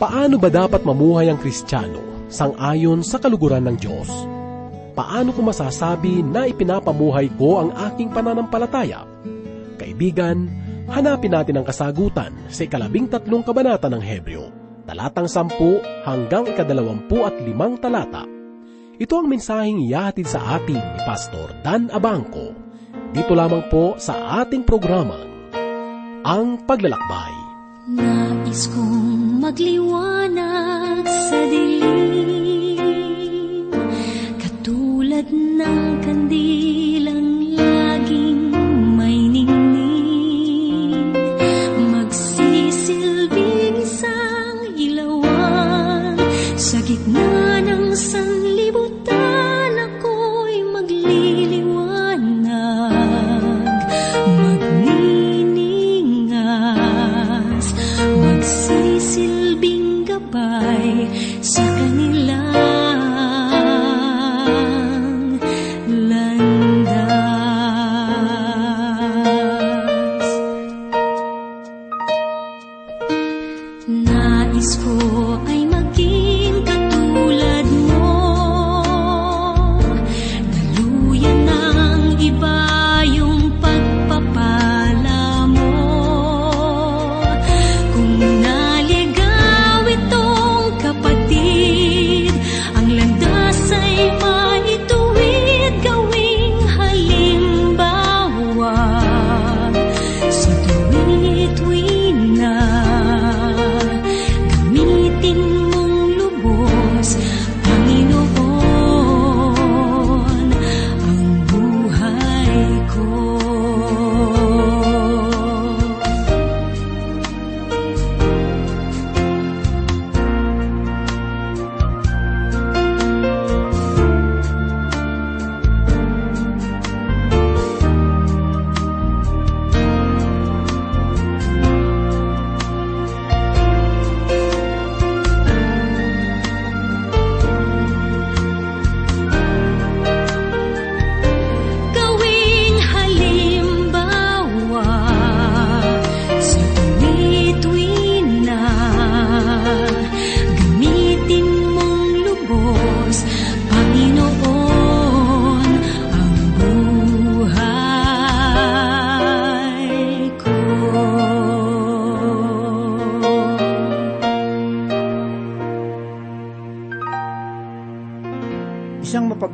Paano ba dapat mamuhay ang Kristiyano sang-ayon sa kaluguran ng Diyos? Paano ko masasabi na ipinapamuhay ko ang aking pananampalataya? Kaibigan, hanapin natin ang kasagutan sa ikalabing tatlong kabanata ng Hebreo, talatang sampu hanggang ikadalawampu at limang talata. Ito ang mensaheng iyahatid sa atin ni Pastor Dan Abangco. Dito lamang po sa ating programang Ang Paglalakbay. Nais kong magliwanag sa dilim. Katulad ng kandilang laging may ningning. Magsisilbing isang ilawan Sa gitna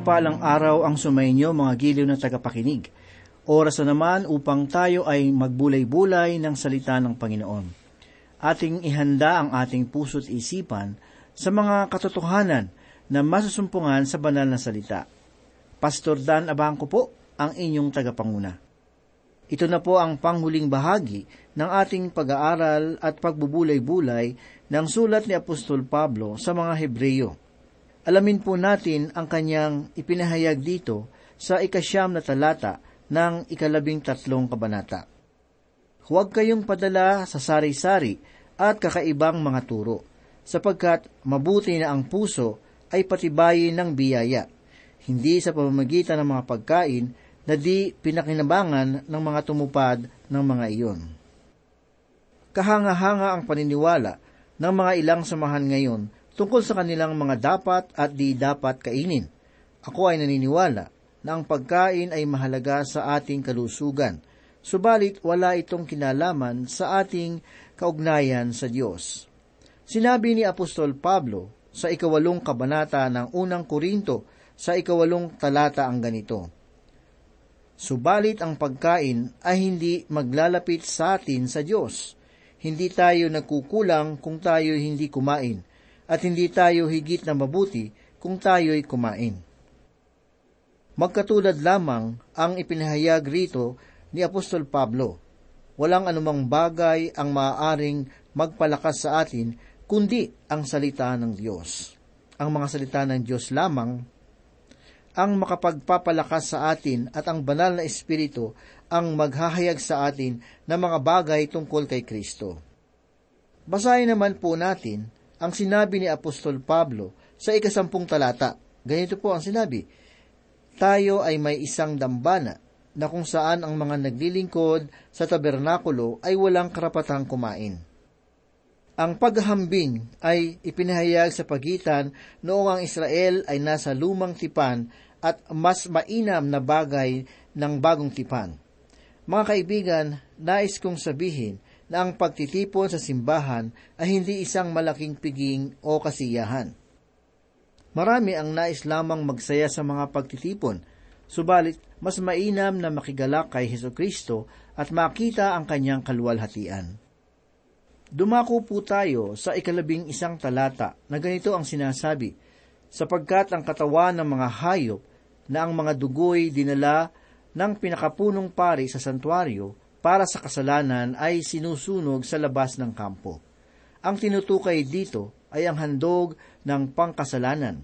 mapagpalang araw ang sumainyo mga giliw na tagapakinig. Oras na naman upang tayo ay magbulay-bulay ng salita ng Panginoon. Ating ihanda ang ating puso't isipan sa mga katotohanan na masusumpungan sa banal na salita. Pastor Dan Abangco po ang inyong tagapanguna. Ito na po ang panghuling bahagi ng ating pag-aaral at pagbubulay-bulay ng sulat ni Apostol Pablo sa mga Hebreyo. Alamin po natin ang kanyang ipinahayag dito sa ikasyam na talata ng ikalabing tatlong kabanata. Huwag kayong padala sa sari-sari at kakaibang mga turo, sapagkat mabuti na ang puso ay patibayin ng biyaya, hindi sa pamamagitan ng mga pagkain na di pinakinabangan ng mga tumupad ng mga iyon. Kahanga-hanga ang paniniwala ng mga ilang samahan ngayon tungkol sa kanilang mga dapat at di dapat kainin. Ako ay naniniwala na ang pagkain ay mahalaga sa ating kalusugan, subalit wala itong kinalaman sa ating kaugnayan sa Diyos. Sinabi ni Apostol Pablo sa ikawalong kabanata ng unang Korinto sa ikawalong talata ang ganito, Subalit ang pagkain ay hindi maglalapit sa atin sa Diyos. Hindi tayo nagkukulang kung tayo hindi kumain, at hindi tayo higit na mabuti kung tayo'y kumain. Magkatulad lamang ang ipinahayag rito ni Apostol Pablo. Walang anumang bagay ang maaaring magpalakas sa atin kundi ang salita ng Diyos. Ang mga salita ng Diyos lamang ang makapagpapalakas sa atin at ang banal na Espiritu ang maghahayag sa atin ng mga bagay tungkol kay Kristo. Basahin naman po natin ang sinabi ni Apostol Pablo sa ikasampung talata. Ganito po ang sinabi, Tayo ay may isang dambana na kung saan ang mga naglilingkod sa tabernakulo ay walang karapatang kumain. Ang paghahambing ay ipinahayag sa pagitan noong ang Israel ay nasa lumang tipan at mas mainam na bagay ng bagong tipan. Mga kaibigan, nais kong sabihin na ang pagtitipon sa simbahan ay hindi isang malaking piging o kasiyahan. Marami ang nais lamang magsaya sa mga pagtitipon, subalit mas mainam na makigalak kay Heso Kristo at makita ang kanyang kaluwalhatian. Dumako po tayo sa ikalabing isang talata na ganito ang sinasabi, sapagkat ang katawan ng mga hayop na ang mga dugoy dinala ng pinakapunong pari sa santuario para sa kasalanan ay sinusunog sa labas ng kampo. Ang tinutukay dito ay ang handog ng pangkasalanan.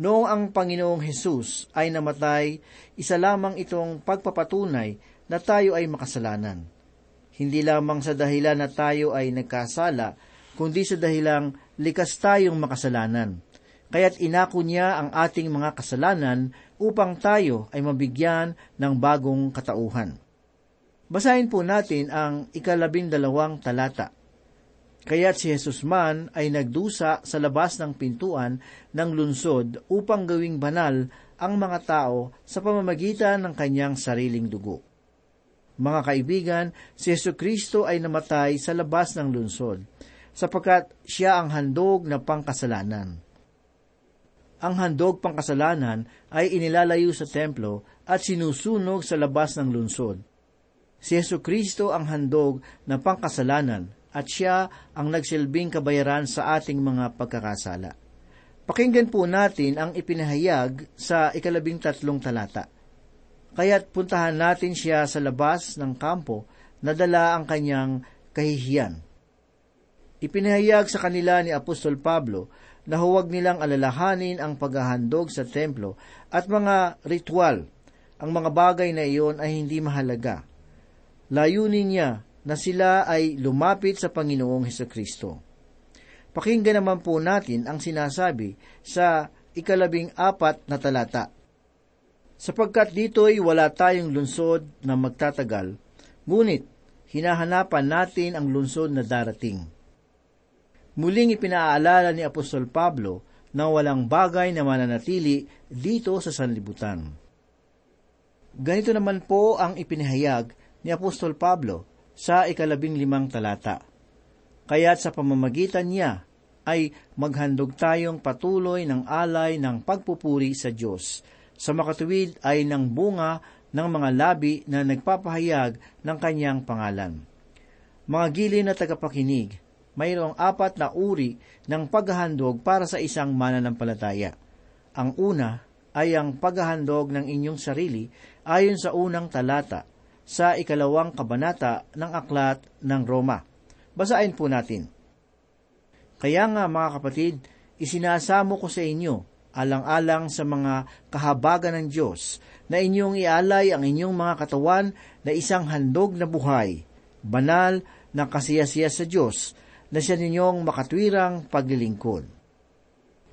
Noong ang Panginoong Hesus ay namatay, isa lamang itong pagpapatunay na tayo ay makasalanan. Hindi lamang sa dahilan na tayo ay nagkasala, kundi sa dahilang likas tayong makasalanan. Kaya't inako niya ang ating mga kasalanan upang tayo ay mabigyan ng bagong katauhan. Basahin po natin ang ikalabing dalawang talata. Kaya't si Jesus man ay nagdusa sa labas ng pintuan ng lunsod upang gawing banal ang mga tao sa pamamagitan ng kanyang sariling dugo. Mga kaibigan, si Yesu Kristo ay namatay sa labas ng lunsod, sapagkat siya ang handog na pangkasalanan. Ang handog pangkasalanan ay inilalayo sa templo at sinusunog sa labas ng lunsod Si Yesu Kristo ang handog na pangkasalanan at siya ang nagsilbing kabayaran sa ating mga pagkakasala. Pakinggan po natin ang ipinahayag sa ikalabing tatlong talata. Kaya't puntahan natin siya sa labas ng kampo na dala ang kanyang kahihiyan. Ipinahayag sa kanila ni Apostol Pablo na huwag nilang alalahanin ang paghahandog sa templo at mga ritual. Ang mga bagay na iyon ay hindi mahalaga layunin niya na sila ay lumapit sa Panginoong Heso Kristo. Pakinggan naman po natin ang sinasabi sa ikalabing apat na talata. Sapagkat dito'y wala tayong lunsod na magtatagal, ngunit hinahanapan natin ang lunsod na darating. Muling ipinaalala ni Apostol Pablo na walang bagay na mananatili dito sa sanlibutan. Ganito naman po ang ipinahayag ni Apostol Pablo sa ikalabing limang talata. Kaya't sa pamamagitan niya ay maghandog tayong patuloy ng alay ng pagpupuri sa Diyos. Sa makatuwid ay ng bunga ng mga labi na nagpapahayag ng kanyang pangalan. Mga gili na tagapakinig, mayroong apat na uri ng paghahandog para sa isang mananampalataya. Ang una ay ang paghahandog ng inyong sarili ayon sa unang talata sa ikalawang kabanata ng Aklat ng Roma. Basahin po natin. Kaya nga mga kapatid, isinasamo ko sa inyo, alang-alang sa mga kahabagan ng Diyos, na inyong ialay ang inyong mga katawan na isang handog na buhay, banal na kasiyasiya sa Diyos, na siya ninyong makatwirang paglilingkod.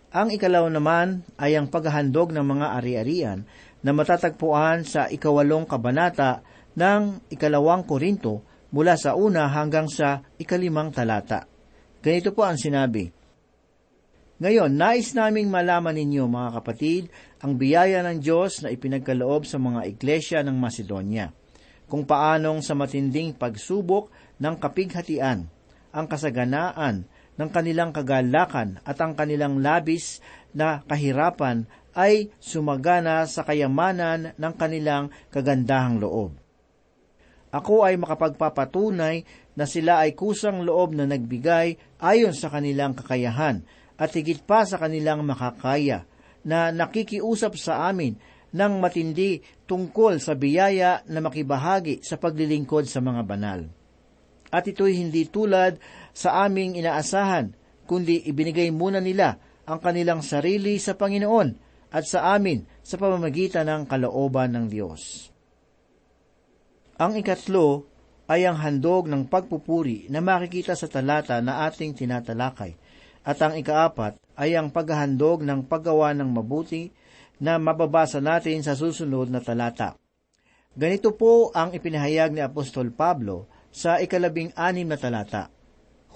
Ang ikalaw naman ay ang paghahandog ng mga ari-arian na matatagpuan sa ikawalong kabanata ng ikalawang Korinto mula sa una hanggang sa ikalimang talata. Ganito po ang sinabi, Ngayon, nais naming malaman ninyo, mga kapatid, ang biyaya ng Diyos na ipinagkaloob sa mga iglesia ng Macedonia, kung paanong sa matinding pagsubok ng kapighatian, ang kasaganaan ng kanilang kagalakan at ang kanilang labis na kahirapan ay sumagana sa kayamanan ng kanilang kagandahang loob. Ako ay makapagpapatunay na sila ay kusang loob na nagbigay ayon sa kanilang kakayahan at higit pa sa kanilang makakaya na nakikiusap sa amin ng matindi tungkol sa biyaya na makibahagi sa paglilingkod sa mga banal. At ito'y hindi tulad sa aming inaasahan, kundi ibinigay muna nila ang kanilang sarili sa Panginoon at sa amin sa pamamagitan ng kalooban ng Diyos. Ang ikatlo ay ang handog ng pagpupuri na makikita sa talata na ating tinatalakay. At ang ikaapat ay ang paghahandog ng paggawa ng mabuti na mababasa natin sa susunod na talata. Ganito po ang ipinahayag ni Apostol Pablo sa ikalabing anim na talata.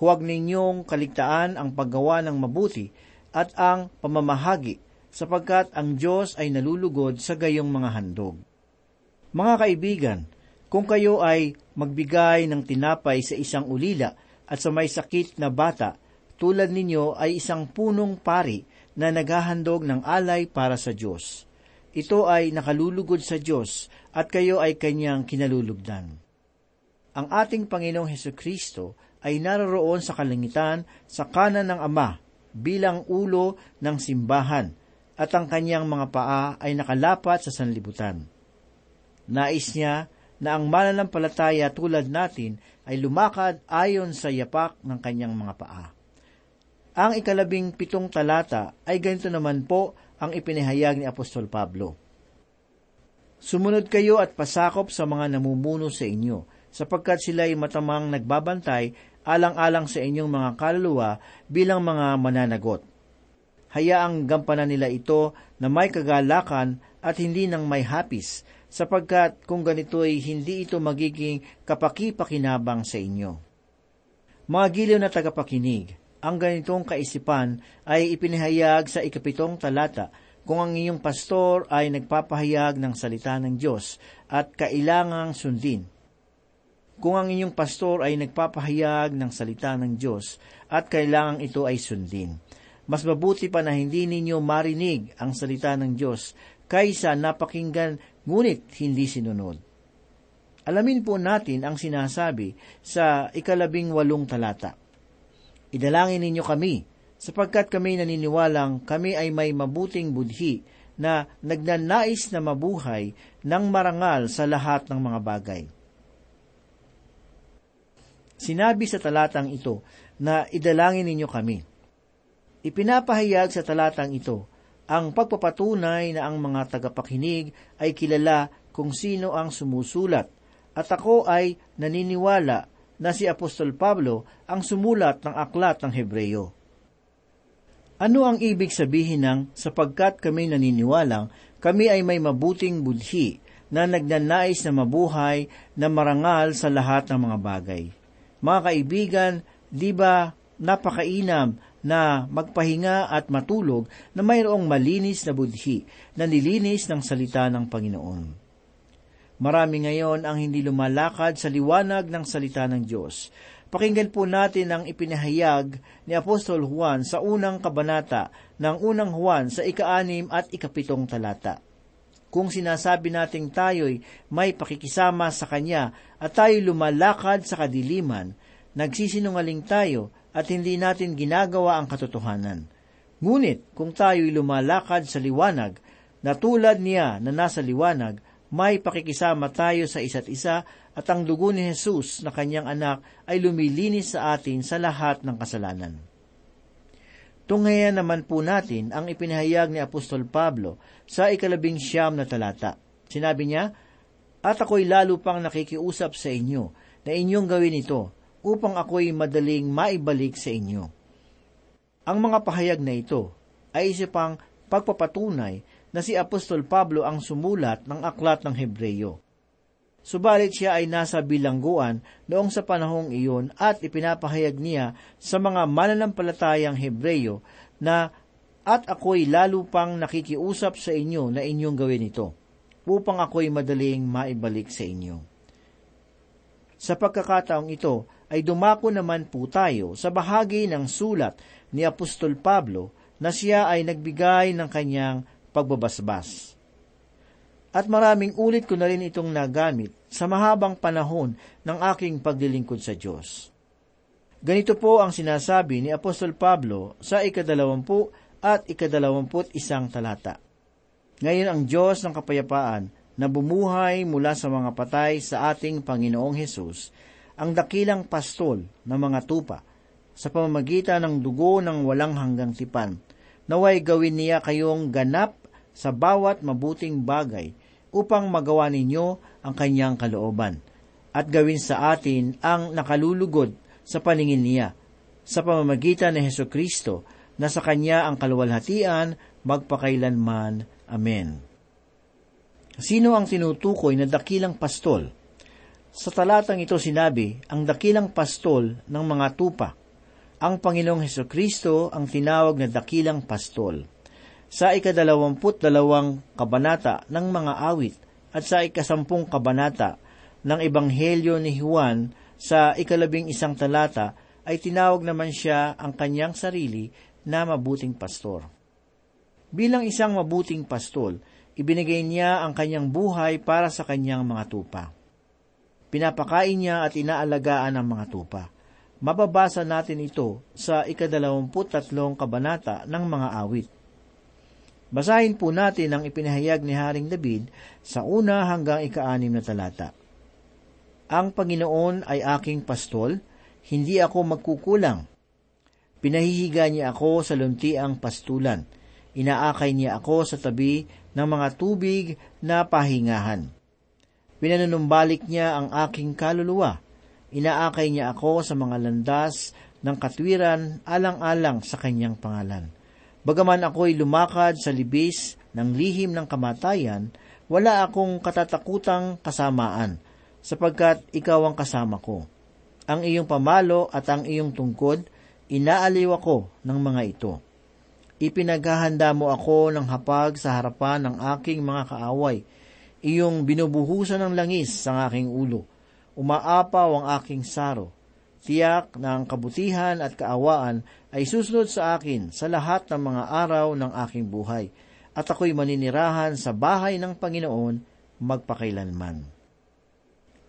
huwag ninyong kaligtaan ang paggawa ng mabuti at ang pamamahagi, sapagkat ang Diyos ay nalulugod sa gayong mga handog. Mga kaibigan, kung kayo ay magbigay ng tinapay sa isang ulila at sa may sakit na bata, tulad ninyo ay isang punong pari na naghahandog ng alay para sa Diyos. Ito ay nakalulugod sa Diyos at kayo ay kanyang kinalulugdan. Ang ating Panginoong Heso Kristo ay naroroon sa kalangitan sa kanan ng Ama bilang ulo ng simbahan at ang kanyang mga paa ay nakalapat sa sanlibutan. Nais niya na ang mananampalataya tulad natin ay lumakad ayon sa yapak ng kanyang mga paa. Ang ikalabing pitong talata ay ganito naman po ang ipinahayag ni Apostol Pablo. Sumunod kayo at pasakop sa mga namumuno sa inyo, sapagkat sila ay matamang nagbabantay alang-alang sa inyong mga kaluluwa bilang mga mananagot. Hayaang gampanan nila ito na may kagalakan at hindi nang may hapis, sapagkat kung ganito'y hindi ito magiging kapaki-pakinabang sa inyo. Mga giliw na tagapakinig, ang ganitong kaisipan ay ipinahayag sa ikapitong talata kung ang iyong pastor ay nagpapahayag ng salita ng Diyos at kailangang sundin. Kung ang inyong pastor ay nagpapahayag ng salita ng Diyos at kailangang ito ay sundin. Mas mabuti pa na hindi ninyo marinig ang salita ng Diyos kaysa napakinggan ngunit hindi sinunod. Alamin po natin ang sinasabi sa ikalabing walong talata. Idalangin ninyo kami, sapagkat kami naniniwalang kami ay may mabuting budhi na nagnanais na mabuhay ng marangal sa lahat ng mga bagay. Sinabi sa talatang ito na idalangin ninyo kami. Ipinapahayag sa talatang ito ang pagpapatunay na ang mga tagapakinig ay kilala kung sino ang sumusulat at ako ay naniniwala na si Apostol Pablo ang sumulat ng aklat ng Hebreyo. Ano ang ibig sabihin ng sapagkat kami naniniwalang kami ay may mabuting budhi na nagnanais na mabuhay na marangal sa lahat ng mga bagay? Mga kaibigan, di ba napakainam na magpahinga at matulog na mayroong malinis na budhi na nilinis ng salita ng Panginoon? Marami ngayon ang hindi lumalakad sa liwanag ng salita ng Diyos. Pakinggan po natin ang ipinahayag ni Apostol Juan sa unang kabanata ng unang Juan sa ikaanim at ikapitong talata. Kung sinasabi nating tayo'y may pakikisama sa Kanya at tayo lumalakad sa kadiliman, nagsisinungaling tayo at hindi natin ginagawa ang katotohanan. Ngunit kung tayo'y lumalakad sa liwanag, na tulad niya na nasa liwanag, may pakikisama tayo sa isa't isa at ang dugo ni Jesus na kanyang anak ay lumilinis sa atin sa lahat ng kasalanan. Tunghayan naman po natin ang ipinahayag ni Apostol Pablo sa ikalabing siyam na talata. Sinabi niya, At ako'y lalo pang nakikiusap sa inyo na inyong gawin ito upang ako'y madaling maibalik sa inyo. Ang mga pahayag na ito ay isa pang pagpapatunay na si Apostol Pablo ang sumulat ng aklat ng Hebreyo. Subalit siya ay nasa bilangguan noong sa panahong iyon at ipinapahayag niya sa mga mananampalatayang Hebreyo na at ako'y lalo pang nakikiusap sa inyo na inyong gawin ito, upang ako'y madaling maibalik sa inyo. Sa pagkakataong ito, ay dumako naman po tayo sa bahagi ng sulat ni Apostol Pablo na siya ay nagbigay ng kanyang pagbabasbas. At maraming ulit ko na rin itong nagamit sa mahabang panahon ng aking paglilingkod sa Diyos. Ganito po ang sinasabi ni Apostol Pablo sa ikadalawampu at ikadalawamput isang talata. Ngayon ang Diyos ng kapayapaan na bumuhay mula sa mga patay sa ating Panginoong Hesus, ang dakilang pastol ng mga tupa, sa pamamagitan ng dugo ng walang hanggang tipan, naway gawin niya kayong ganap sa bawat mabuting bagay upang magawa ninyo ang kanyang kalooban at gawin sa atin ang nakalulugod sa paningin niya sa pamamagitan ni Heso Kristo na sa Kanya ang kaluwalhatian magpakailanman. Amen. Sino ang tinutukoy na dakilang pastol? Sa talatang ito sinabi, ang dakilang pastol ng mga tupa. ang Panginoong Heso Kristo ang tinawag na dakilang pastol. Sa ikadalawamput dalawang kabanata ng mga awit at sa ikasampung kabanata ng Ebanghelyo ni Juan sa ikalabing isang talata ay tinawag naman siya ang kanyang sarili na mabuting pastor. Bilang isang mabuting pastol, ibinigay niya ang kanyang buhay para sa kanyang mga tupa. Pinapakain niya at inaalagaan ang mga tupa. Mababasa natin ito sa ikadalawamput tatlong kabanata ng mga awit. Basahin po natin ang ipinahayag ni Haring David sa una hanggang ikaanim na talata. Ang Panginoon ay aking pastol, hindi ako magkukulang. Pinahihiga niya ako sa luntiang pastulan Inaakay niya ako sa tabi ng mga tubig na pahingahan. Pinanunumbalik niya ang aking kaluluwa. Inaakay niya ako sa mga landas ng katwiran alang-alang sa kanyang pangalan. Bagaman ako'y lumakad sa libis ng lihim ng kamatayan, wala akong katatakutang kasamaan, sapagkat ikaw ang kasama ko. Ang iyong pamalo at ang iyong tungkod, inaaliw ako ng mga ito Ipinaghahanda mo ako ng hapag sa harapan ng aking mga kaaway. Iyong binubuhusan ng langis sa aking ulo. Umaapaw ang aking saro. Tiyak na ang kabutihan at kaawaan ay susunod sa akin sa lahat ng mga araw ng aking buhay. At ako'y maninirahan sa bahay ng Panginoon magpakailanman.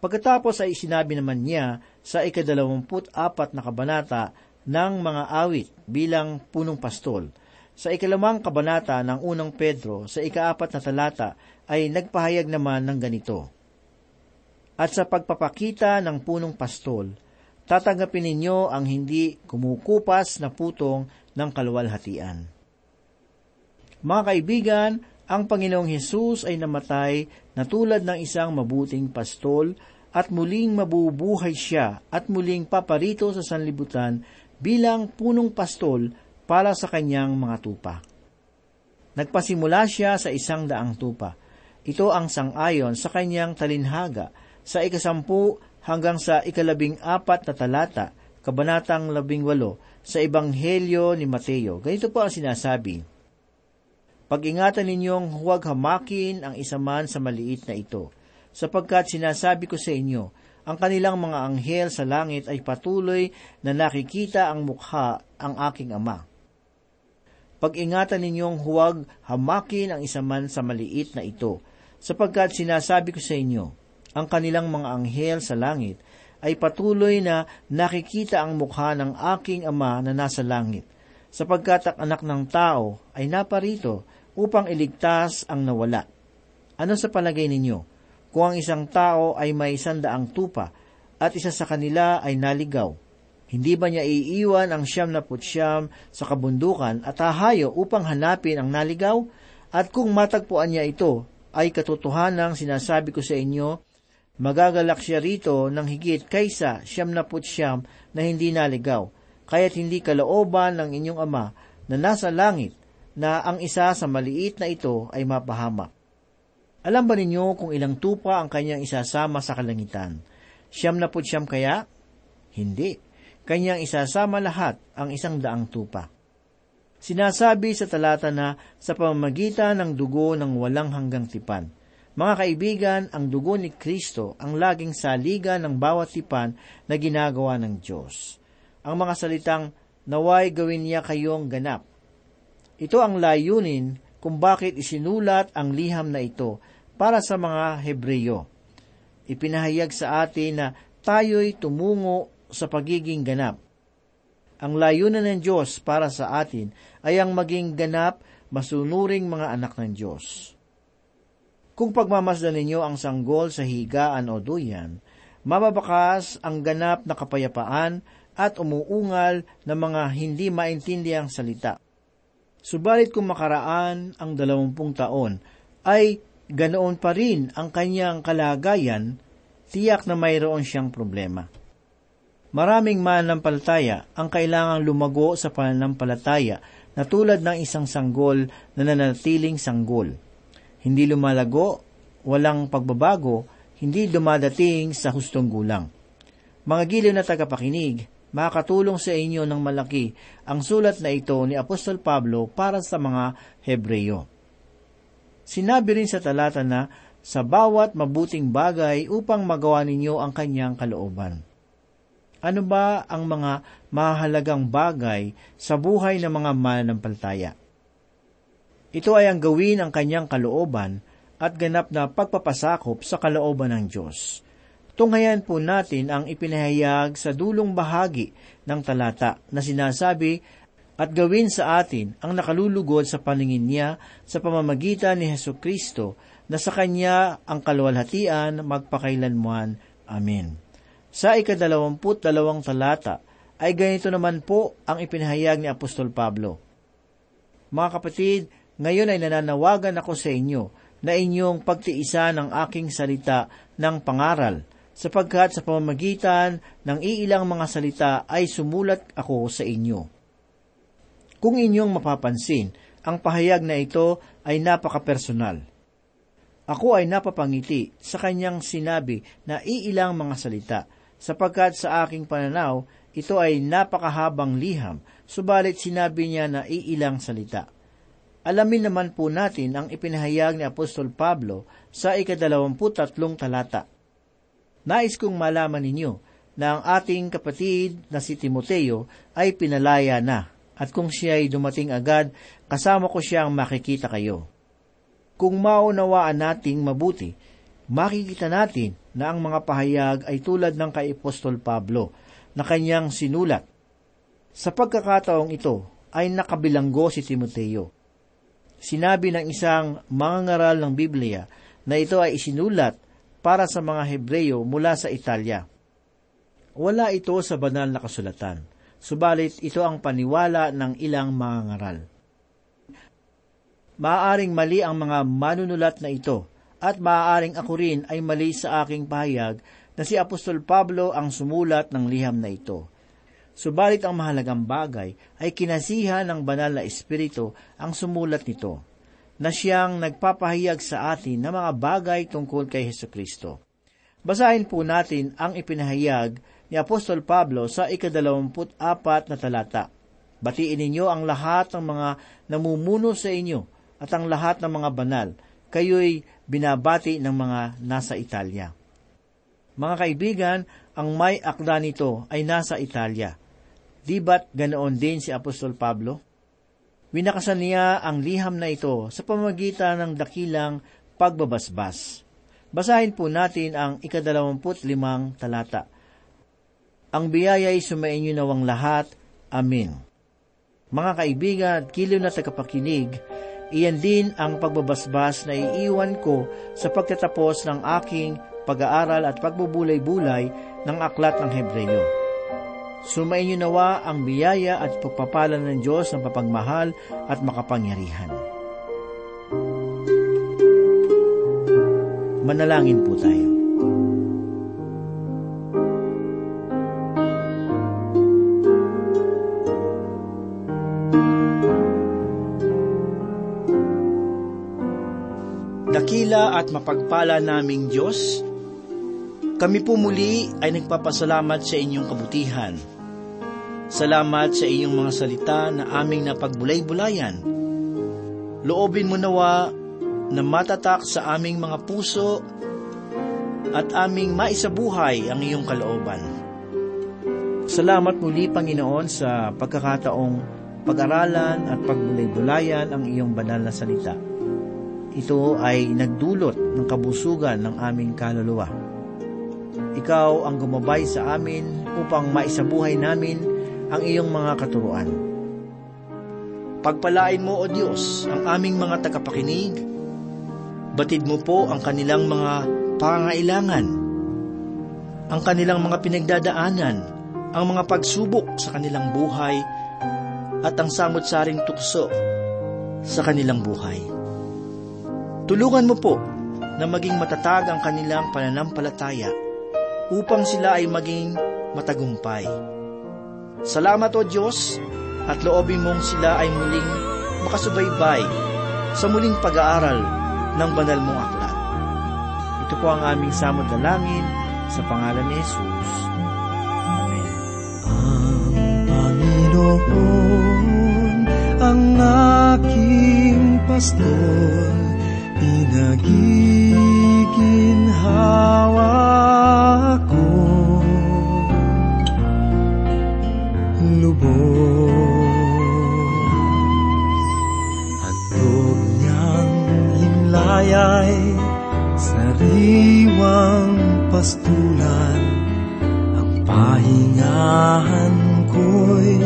Pagkatapos ay sinabi naman niya sa ikadalawamput apat na kabanata ng mga awit bilang punong pastol – sa ikalamang kabanata ng unang Pedro, sa ikaapat na talata, ay nagpahayag naman ng ganito. At sa pagpapakita ng punong pastol, tatanggapin ninyo ang hindi kumukupas na putong ng kaluwalhatian. Mga kaibigan, ang Panginoong Hesus ay namatay na tulad ng isang mabuting pastol at muling mabubuhay siya at muling paparito sa sanlibutan bilang punong pastol para sa kanyang mga tupa. Nagpasimula siya sa isang daang tupa. Ito ang sangayon sa kanyang talinhaga sa ikasampu hanggang sa ikalabing apat na talata, kabanatang labing walo, sa Ebanghelyo ni Mateo. Ganito po ang sinasabi, Pag-ingatan ninyong huwag hamakin ang isa man sa maliit na ito, sapagkat sinasabi ko sa inyo, ang kanilang mga anghel sa langit ay patuloy na nakikita ang mukha ang aking ama pag-ingatan ninyong huwag hamakin ang isa man sa maliit na ito, sapagkat sinasabi ko sa inyo, ang kanilang mga anghel sa langit ay patuloy na nakikita ang mukha ng aking ama na nasa langit, sapagkat ang anak ng tao ay naparito upang iligtas ang nawala. Ano sa palagay ninyo? Kung ang isang tao ay may sandaang tupa at isa sa kanila ay naligaw, hindi ba niya iiwan ang siyam na putsyam sa kabundukan at hahayo upang hanapin ang naligaw? At kung matagpuan niya ito, ay katotohanang sinasabi ko sa inyo, magagalak siya rito ng higit kaysa siyam na putsyam na hindi naligaw, kaya't hindi kalooban ng inyong ama na nasa langit na ang isa sa maliit na ito ay mapahamak. Alam ba ninyo kung ilang tupa ang kanyang isasama sa kalangitan? Siyam na putsyam kaya? Hindi kanyang isasama lahat ang isang daang tupa. Sinasabi sa talata na sa pamamagitan ng dugo ng walang hanggang tipan. Mga kaibigan, ang dugo ni Kristo ang laging saliga ng bawat tipan na ginagawa ng Diyos. Ang mga salitang, naway gawin niya kayong ganap. Ito ang layunin kung bakit isinulat ang liham na ito para sa mga Hebreyo. Ipinahayag sa atin na tayo'y tumungo sa pagiging ganap. Ang layunan ng Diyos para sa atin ay ang maging ganap, masunuring mga anak ng Diyos. Kung pagmamasdan ninyo ang sanggol sa higaan o duyan, mababakas ang ganap na kapayapaan at umuungal ng mga hindi maintindiang salita. Subalit kung makaraan ang dalawampung taon, ay ganoon pa rin ang kanyang kalagayan, tiyak na mayroon siyang problema. Maraming mananampalataya ang kailangang lumago sa pananampalataya na tulad ng isang sanggol na nanatiling sanggol. Hindi lumalago, walang pagbabago, hindi dumadating sa hustong gulang. Mga giliw na tagapakinig, makatulong sa inyo ng malaki ang sulat na ito ni Apostol Pablo para sa mga Hebreyo. Sinabi rin sa talata na sa bawat mabuting bagay upang magawa ninyo ang kanyang kalooban. Ano ba ang mga mahalagang bagay sa buhay ng mga mananampalataya? Ito ay ang gawin ang kanyang kalooban at ganap na pagpapasakop sa kalooban ng Diyos. Tunghayan po natin ang ipinahayag sa dulong bahagi ng talata na sinasabi at gawin sa atin ang nakalulugod sa paningin niya sa pamamagitan ni Heso Kristo na sa Kanya ang kaluwalhatian magpakailanman. Amen. Sa ikadalawamput dalawang talata ay ganito naman po ang ipinahayag ni Apostol Pablo. Mga kapatid, ngayon ay nananawagan ako sa inyo na inyong pagtiisan ang aking salita ng pangaral sapagkat sa pamamagitan ng iilang mga salita ay sumulat ako sa inyo. Kung inyong mapapansin, ang pahayag na ito ay napaka-personal. Ako ay napapangiti sa kanyang sinabi na iilang mga salita, sapagkat sa aking pananaw, ito ay napakahabang liham, subalit sinabi niya na iilang salita. Alamin naman po natin ang ipinahayag ni Apostol Pablo sa ikadalawamput tatlong talata. Nais kong malaman ninyo na ang ating kapatid na si Timoteo ay pinalaya na at kung siya ay dumating agad, kasama ko siyang makikita kayo. Kung maunawaan nating mabuti, makikita natin na ang mga pahayag ay tulad ng kay Apostol Pablo na kanyang sinulat. Sa pagkakataong ito ay nakabilanggo si Timoteo. Sinabi ng isang mangangaral ng Biblia na ito ay isinulat para sa mga Hebreyo mula sa Italia. Wala ito sa banal na kasulatan, subalit ito ang paniwala ng ilang mga ngaral. Maaaring mali ang mga manunulat na ito, at maaaring ako rin ay mali sa aking pahayag na si Apostol Pablo ang sumulat ng liham na ito. Subalit ang mahalagang bagay ay kinasihan ng banal na espiritu ang sumulat nito na siyang nagpapahayag sa atin ng mga bagay tungkol kay Heso Kristo. Basahin po natin ang ipinahayag ni Apostol Pablo sa ikadalawamput apat na talata. Batiin ninyo ang lahat ng mga namumuno sa inyo at ang lahat ng mga banal. Kayo'y binabati ng mga nasa Italia. Mga kaibigan, ang may akda nito ay nasa Italia. Di ba't ganoon din si Apostol Pablo? Winakasan niya ang liham na ito sa pamagitan ng dakilang pagbabasbas. Basahin po natin ang ikadalawamput limang talata. Ang biyaya'y sumainyo nawang lahat. Amen. Mga kaibigan at kilo na tagapakinig, iyan din ang pagbabasbas na iiwan ko sa pagtatapos ng aking pag-aaral at pagbubulay-bulay ng aklat ng Hebreyo. Sumainyo nawa ang biyaya at pagpapala ng Diyos ng papagmahal at makapangyarihan. Manalangin po tayo. Dakila at mapagpala naming Diyos, kami po muli ay nagpapasalamat sa inyong kabutihan Salamat sa iyong mga salita na aming napagbulay-bulayan. Loobin mo nawa na matatak sa aming mga puso at aming maisabuhay ang iyong kalooban. Salamat muli, Panginoon, sa pagkakataong pag-aralan at pagbulay-bulayan ang iyong banal na salita. Ito ay nagdulot ng kabusugan ng aming kaluluwa. Ikaw ang gumabay sa amin upang maisabuhay namin ang iyong mga katuruan. Pagpalain mo, O Diyos, ang aming mga tagapakinig. Batid mo po ang kanilang mga pangailangan, ang kanilang mga pinagdadaanan, ang mga pagsubok sa kanilang buhay, at ang samot-saring tukso sa kanilang buhay. Tulungan mo po na maging matatag ang kanilang pananampalataya upang sila ay maging matagumpay. Salamat o Diyos at loobin mong sila ay muling makasubaybay sa muling pag-aaral ng banal mong aklat. Ito po ang aming samod dalangin sa pangalan ni Jesus. Amen. Ang Panginoon ang aking pastor Pinagiginhawa ko. Lubos. Handog niyang himlayay Sariwang pastulan. Ang pahingahan ko'y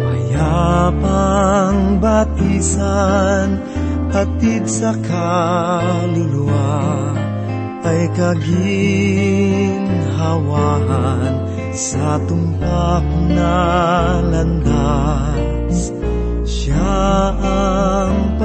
Payapang batisan. Hatid sa kaluluwa ay kaginhawahan sa tumpak na landas. Siya ang